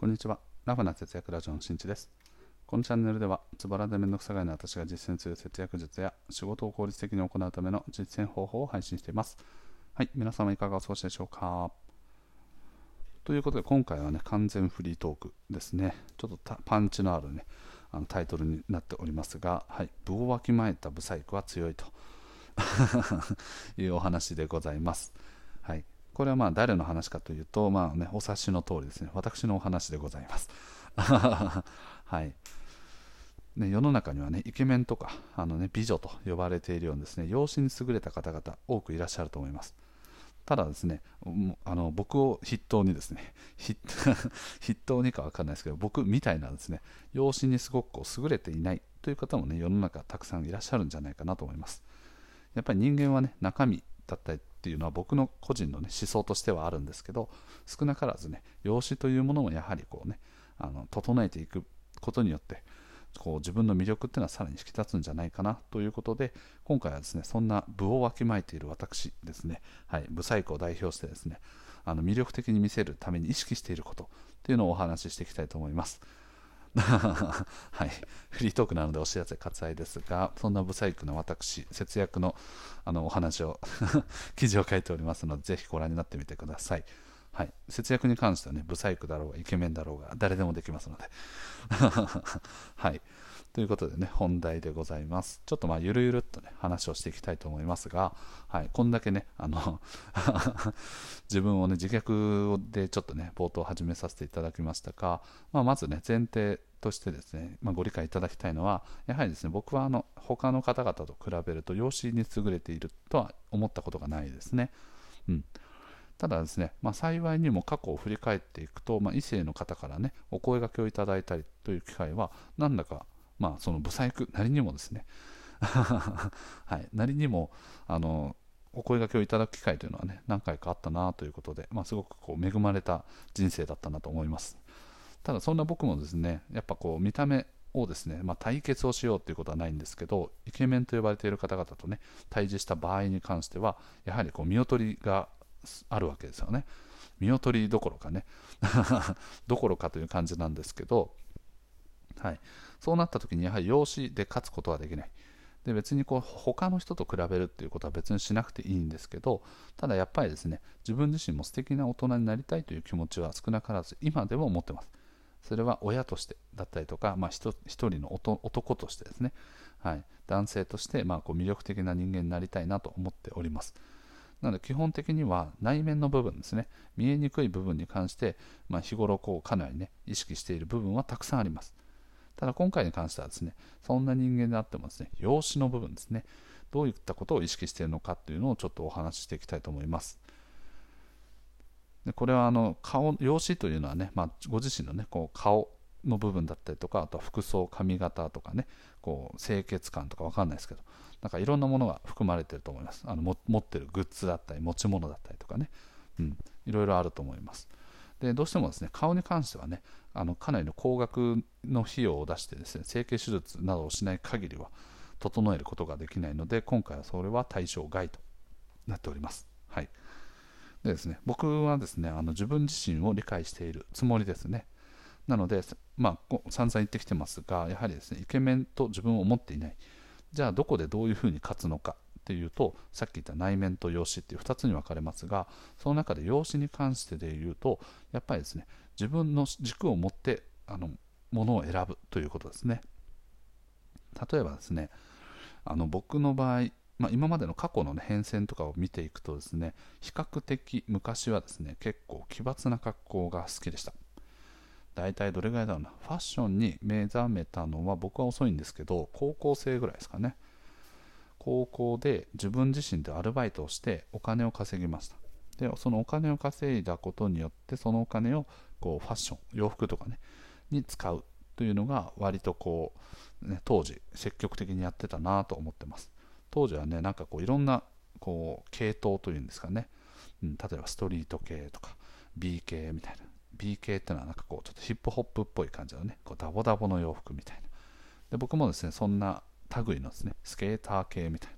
こんにちは。ラフな節約ラジオのしんちです。このチャンネルでは、ズボラでめんどくさがいの私が実践する節約術や仕事を効率的に行うための実践方法を配信しています。はい、皆様いかがお過ごしでしょうか？ということで、今回はね、完全フリートークですね。ちょっとパンチのあるね、あのタイトルになっておりますが、はい、部をわきまえたブサイクは強いと いうお話でございます。はい、これはまあ誰の話かというと、まあね、お察しの通りですね、私のお話でございます。はいね、世の中にはね、イケメンとかあの、ね、美女と呼ばれているようにですね、容姿に優れた方々、多くいらっしゃると思います。ただですね、あの僕を筆頭にですね、筆頭にか分かんないですけど、僕みたいなですね、容姿にすごくこう優れていないという方もね、世の中たくさんいらっしゃるんじゃないかなと思います。やっぱり人間はね、中身だったりっていうのは僕の個人の、ね、思想としてはあるんですけど少なからずね容姿というものもやはりこうねあの整えていくことによってこう自分の魅力っていうのはさらに引き立つんじゃないかなということで今回はですねそんな部をわきまえている私ですね、はい、ブサイクを代表してですねあの魅力的に見せるために意識していることっていうのをお話ししていきたいと思います。はい、フリートークなのでお知らせ割愛ですが、そんなブサイクな私、節約のあのお話を 記事を書いておりますので、ぜひご覧になってみてください。はい、節約に関してはね、ブサイクだろうが、イケメンだろうが、誰でもできますので。はい。ということでね、本題でございます。ちょっとまあ、ゆるゆるっとね、話をしていきたいと思いますが、はい、こんだけね、あの 自分をね、自虐でちょっとね、冒頭始めさせていただきましたが、まあ、まずね、前提としてですね、まあ、ご理解いただきたいのは、やはりですね、僕はあの、他の方々と比べると、容姿に優れているとは思ったことがないですね。うん。ただですね、まあ、幸いにも過去を振り返っていくと、まあ、異性の方からね、お声がけをいただいたりという機会は、なんだかまあ、そのブサイクなりにもですね。はい、なりにもあのお声がけをいただく機会というのはね何回かあったなということで、まあ、すごくこう恵まれた人生だったなと思います。ただそんな僕もですねやっぱこう見た目をですね、まあ、対決をしようということはないんですけどイケメンと呼ばれている方々とね対峙した場合に関してはやはりこう見劣りがあるわけですよね。見劣りどころかね。どころかという感じなんですけどはい、そうなった時にやはり容姿で勝つことはできない。で別にこう他の人と比べるっていうことは別にしなくていいんですけどただやっぱりですね自分自身も素敵な大人になりたいという気持ちは少なからず今でも持ってます。それは親としてだったりとか、まあ、一人の男としてですね、はい、男性としてまあこう魅力的な人間になりたいなと思っております。なので基本的には内面の部分ですね。見えにくい部分に関して、まあ、日頃こうかなりね意識している部分はたくさんあります。ただ今回に関してはですね、そんな人間であってもですね、容姿の部分ですね、どういったことを意識しているのかっていうのをちょっとお話ししていきたいと思います。でこれはあの顔、容姿というのはね、まあ、ご自身のね、こう顔の部分だったりとか、あとは服装、髪型とかね、こう清潔感とかわかんないですけど、なんかいろんなものが含まれていると思います。あの持ってるグッズだったり、持ち物だったりとかね、うん、いろいろあると思います。でどうしてもですね顔に関してはねあのかなりの高額の費用を出してですね整形手術などをしない限りは整えることができないので今回はそれは対象外となっております。はいでですね、僕はですねあの自分自身を理解しているつもりですね。なので、まあ、散々言ってきてますが、やはりですねイケメンと自分を持っていない、じゃあどこでどういうふうに勝つのかっていうとさっき言った内面と容姿っていう2つに分かれますがその中で容姿に関してで言うとやっぱりですね自分の軸を持ってあのものを選ぶということですね。例えばですねあの僕の場合、まあ、今までの過去の、ね、変遷とかを見ていくとですね比較的昔はですね結構奇抜な格好が好きでした。大体どれぐらいだろうなファッションに目覚めたのは僕は遅いんですけど高校生ぐらいですかね。高校で自分自身でアルバイトをしてお金を稼ぎました。でそのお金を稼いだことによってそのお金をこうファッション洋服とかねに使うというのが割とこう、ね、当時積極的にやってたなと思ってます。当時はねなんかこういろんなこう系統というんですかね、うん、例えばストリート系とか B 系みたいな。B 系ってのはなんかこうちょっとヒップホップっぽい感じのねこうダボダボの洋服みたいな。で僕もですねそんな類のですね、スケーター系みたい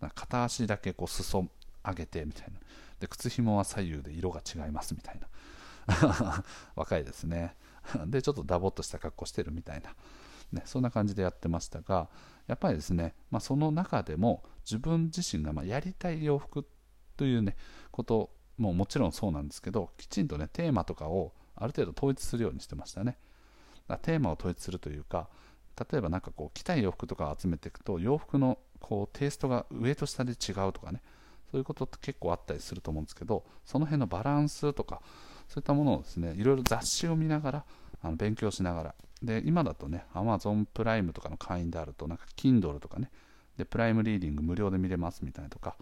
な。片足だけこう裾上げてみたいな。で、靴紐は左右で色が違いますみたいな。若いですね。でちょっとダボっとした格好してるみたいな、ね、そんな感じでやってましたがやっぱりですね、まあ、その中でも自分自身がまやりたい洋服というねことももちろんそうなんですけどきちんとねテーマとかをある程度統一するようにしてましたねテーマを統一するというか例えば何かこう着たい洋服とか集めていくと洋服のこうテイストが上と下で違うとかねそういうことって結構あったりすると思うんですけどその辺のバランスとかそういったものをですねいろいろ雑誌を見ながらあの勉強しながらで今だとね Amazon プライムとかの会員であるとなんか Kindle とかねでプライムリーディング無料で見れますみたいなとか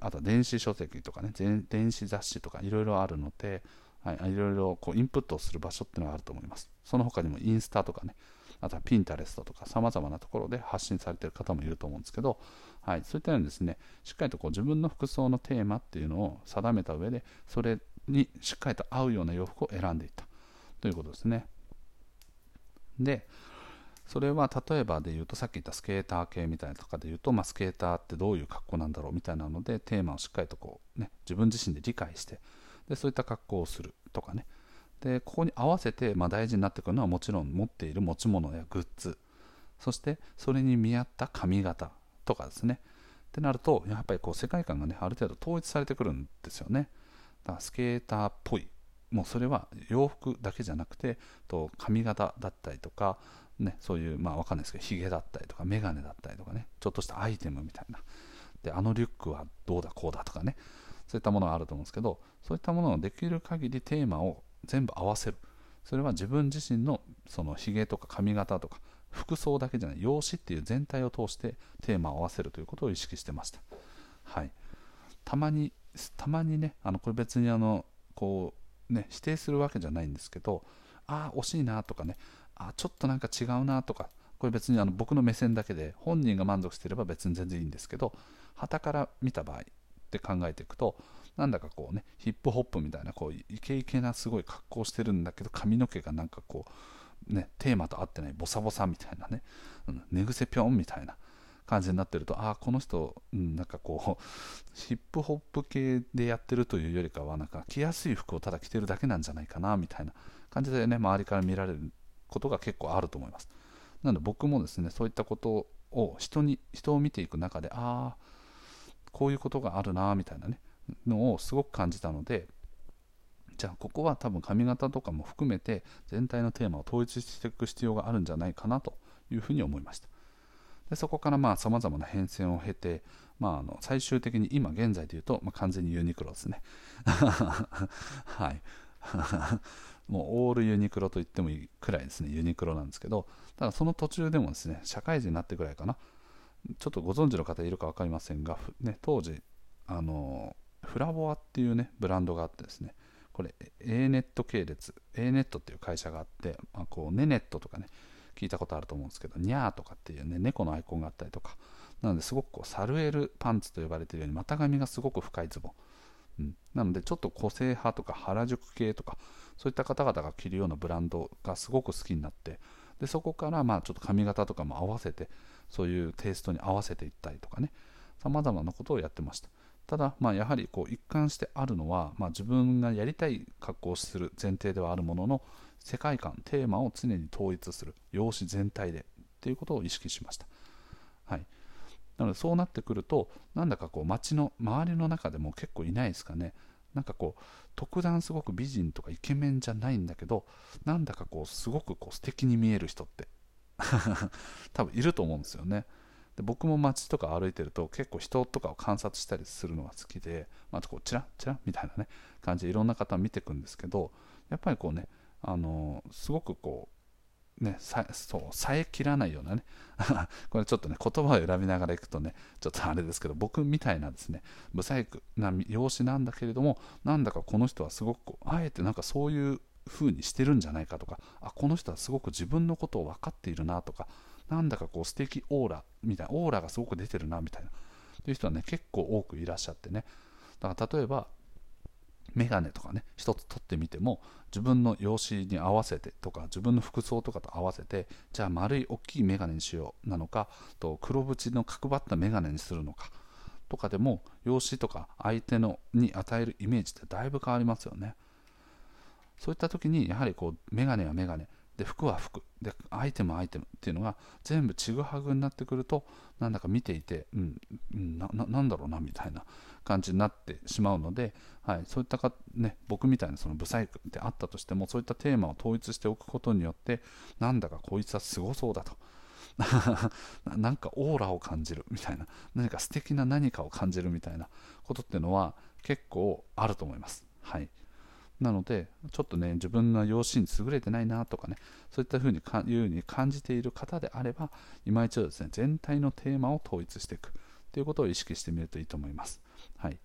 あとは電子書籍とかね電子雑誌とかいろいろあるので、はい、いろいろこうインプットをする場所っていうのがあると思います。その他にもインスタとかねあとはピンタレストとかさまざまなところで発信されている方もいると思うんですけど、はい、そういったようにですねしっかりとこう自分の服装のテーマっていうのを定めた上でそれにしっかりと合うような洋服を選んでいった。ということですね。でそれは例えばで言うとさっき言ったスケーター系みたいなとかで言うと、まあ、スケーターってどういう格好なんだろうみたいなのでテーマをしっかりとこう、ね、自分自身で理解してでそういった格好をするとかね。でここに合わせて、まあ、大事になってくるのはもちろん持っている持ち物やグッズ。そしてそれに見合った髪型とかですね。ってなるとやっぱりこう世界観がねある程度統一されてくるんですよね。だからスケーターっぽい。もうそれは洋服だけじゃなくてと髪型だったりとか、ね、そういうまあわかんないですけどヒゲだったりとかメガネだったりとかね。ちょっとしたアイテムみたいな。であのリュックはどうだこうだとかね。そういったものがあると思うんですけどそういったものをできる限りテーマを全部合わせる。それは自分自身のそのヒゲとか髪型とか服装だけじゃない容姿っていう全体を通してテーマを合わせるということを意識してました。はい。たまにたまにねあのこれ別にあのこうね否定するわけじゃないんですけどああ惜しいなとかねあちょっとなんか違うなとかこれ別にあの僕の目線だけで本人が満足していれば別に全然いいんですけど旗から見た場合って考えていくとなんだかこうねヒップホップみたいなこうイケイケなすごい格好してるんだけど髪の毛がなんかこうねテーマと合ってないボサボサみたいなね、うん、寝癖ぴょんみたいな感じになってるとああこの人、うん、なんかこうヒップホップ系でやってるというよりかはなんか着やすい服をただ着てるだけなんじゃないかなみたいな感じでね周りから見られることが結構あると思います。なので僕もですねそういったことを人に人を見ていく中でああこういうことがあるなみたいなねのをすごく感じたのでじゃあここは多分髪型とかも含めて全体のテーマを統一していく必要があるんじゃないかなというふうに思いました。でそこからまあ様々な変遷を経て、まあ、あの最終的に今現在でいうと、まあ、完全にユニクロですね。はい。もうオールユニクロと言ってもいいくらいですね。ユニクロなんですけどただその途中でもですね社会人になってくらいかな。ちょっとご存知の方いるか分かりませんが、ね、当時あのフラボアっていうねブランドがあってですね。これ A ネット系列。A ネットっていう会社があって、まあ、こうネネットとかね聞いたことあると思うんですけどニャーとかっていうね猫のアイコンがあったりとか。なのですごくこうサルエルパンツと呼ばれているように股上がすごく深いズボン、うん、なのでちょっと個性派とか原宿系とかそういった方々が着るようなブランドがすごく好きになってでそこからまあちょっと髪型とかも合わせてそういうテイストに合わせていったりとかねさまざまなことをやってました。ただ、まあ、やはりこう一貫してあるのは、まあ、自分がやりたい格好をする前提ではあるものの世界観テーマを常に統一する容姿全体でっていうことを意識しました、はい、なのでそうなってくるとなんだかこう街の周りの中でも結構いないですかね。なんかこう特段すごく美人とかイケメンじゃないんだけどなんだかこうすごくこう素敵に見える人って 多分いると思うんですよね。で僕も街とか歩いてると結構人とかを観察したりするのが好きで、まあ、こうチラッチラッみたいなね感じでいろんな方見ていくんですけどやっぱりこうねあのすごくこうねさそうさえ切らないようなね これちょっとね言葉を選びながらいくとねちょっとあれですけど僕みたいなですね不細工な容姿なんだけれどもなんだかこの人はすごくあえてなんかそういう風にしてるんじゃないかとかあこの人はすごく自分のことを分かっているなとかなんだかこう素敵オーラみたいなオーラがすごく出てるなみたいな。という人はね結構多くいらっしゃってね。だから例えばメガネとかね一つ取ってみても自分の容姿に合わせてとか自分の服装とかと合わせてじゃあ丸い大きいメガネにしようなのかと黒縁の角張ったメガネにするのかとかでも容姿とか相手のに与えるイメージってだいぶ変わりますよね。そういった時にやはりこうメガネはメガネ。で服は服。でアイテムはアイテムっていうのが全部ちぐはぐになってくるとなんだか見ていて、うん、ななんだろうなみたいな感じになってしまうので、はい、そういったか、ね、僕みたいなそのブサイクであったとしてもそういったテーマを統一しておくことによってなんだかこいつはすごそうだと。なんかオーラを感じるみたいな何か素敵な何かを感じるみたいなことっていうのは結構あると思います。はい。なので、ちょっとね、自分の容姿に優れてないなとかね、そういったふうにかいうに感じている方であれば、今一度ですね、全体のテーマを統一していくということを意識してみるといいと思います。はい。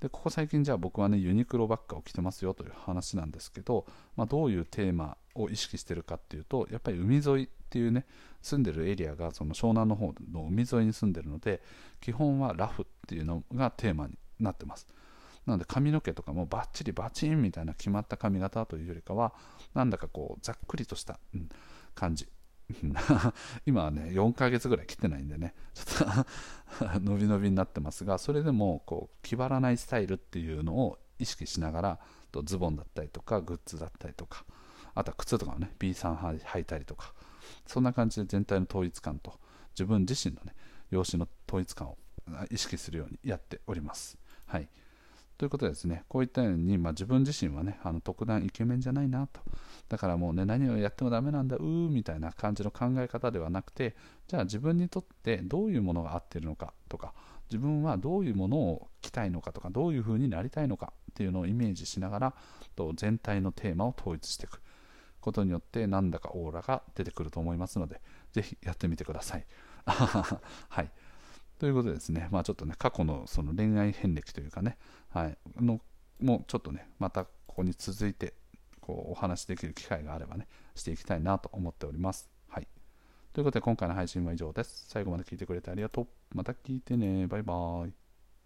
で、ここ最近じゃあ僕はね、ユニクロばっかを着てますよという話なんですけど、まあ、どういうテーマを意識してるかっていうと、やっぱり海沿いっていうね、住んでるエリアがその湘南の方の海沿いに住んでるので、基本はラフっていうのがテーマになってます。なので髪の毛とかもバッチリバチンみたいな決まった髪型というよりかはなんだかこうざっくりとした、うん、感じ。今はね4ヶ月ぐらい切ってないんでねちょっと伸び伸びになってますがそれでもこう気張らないスタイルっていうのを意識しながらとズボンだったりとかグッズだったりとかあとは靴とかをね B さん履いたりとかそんな感じで全体の統一感と自分自身のね容姿の統一感を意識するようにやっております。はい。ということでですね、こういったように、まあ、自分自身はね、あの特段イケメンじゃないなと。だからもうね、何をやってもダメなんだ、うーみたいな感じの考え方ではなくて、じゃあ自分にとってどういうものが合ってるのかとか、自分はどういうものを着たいのかとか、どういう風になりたいのかっていうのをイメージしながら、と全体のテーマを統一していくことによって、なんだかオーラが出てくると思いますので、ぜひやってみてください。はい。ということでですね、まあ、ちょっとね、過去のその恋愛遍歴というかね、はい、のもうちょっとね、またここに続いてこうお話できる機会があればね、していきたいなと思っております。はい。ということで、今回の配信は以上です。最後まで聞いてくれてありがとう。また聞いてね。バイバーイ。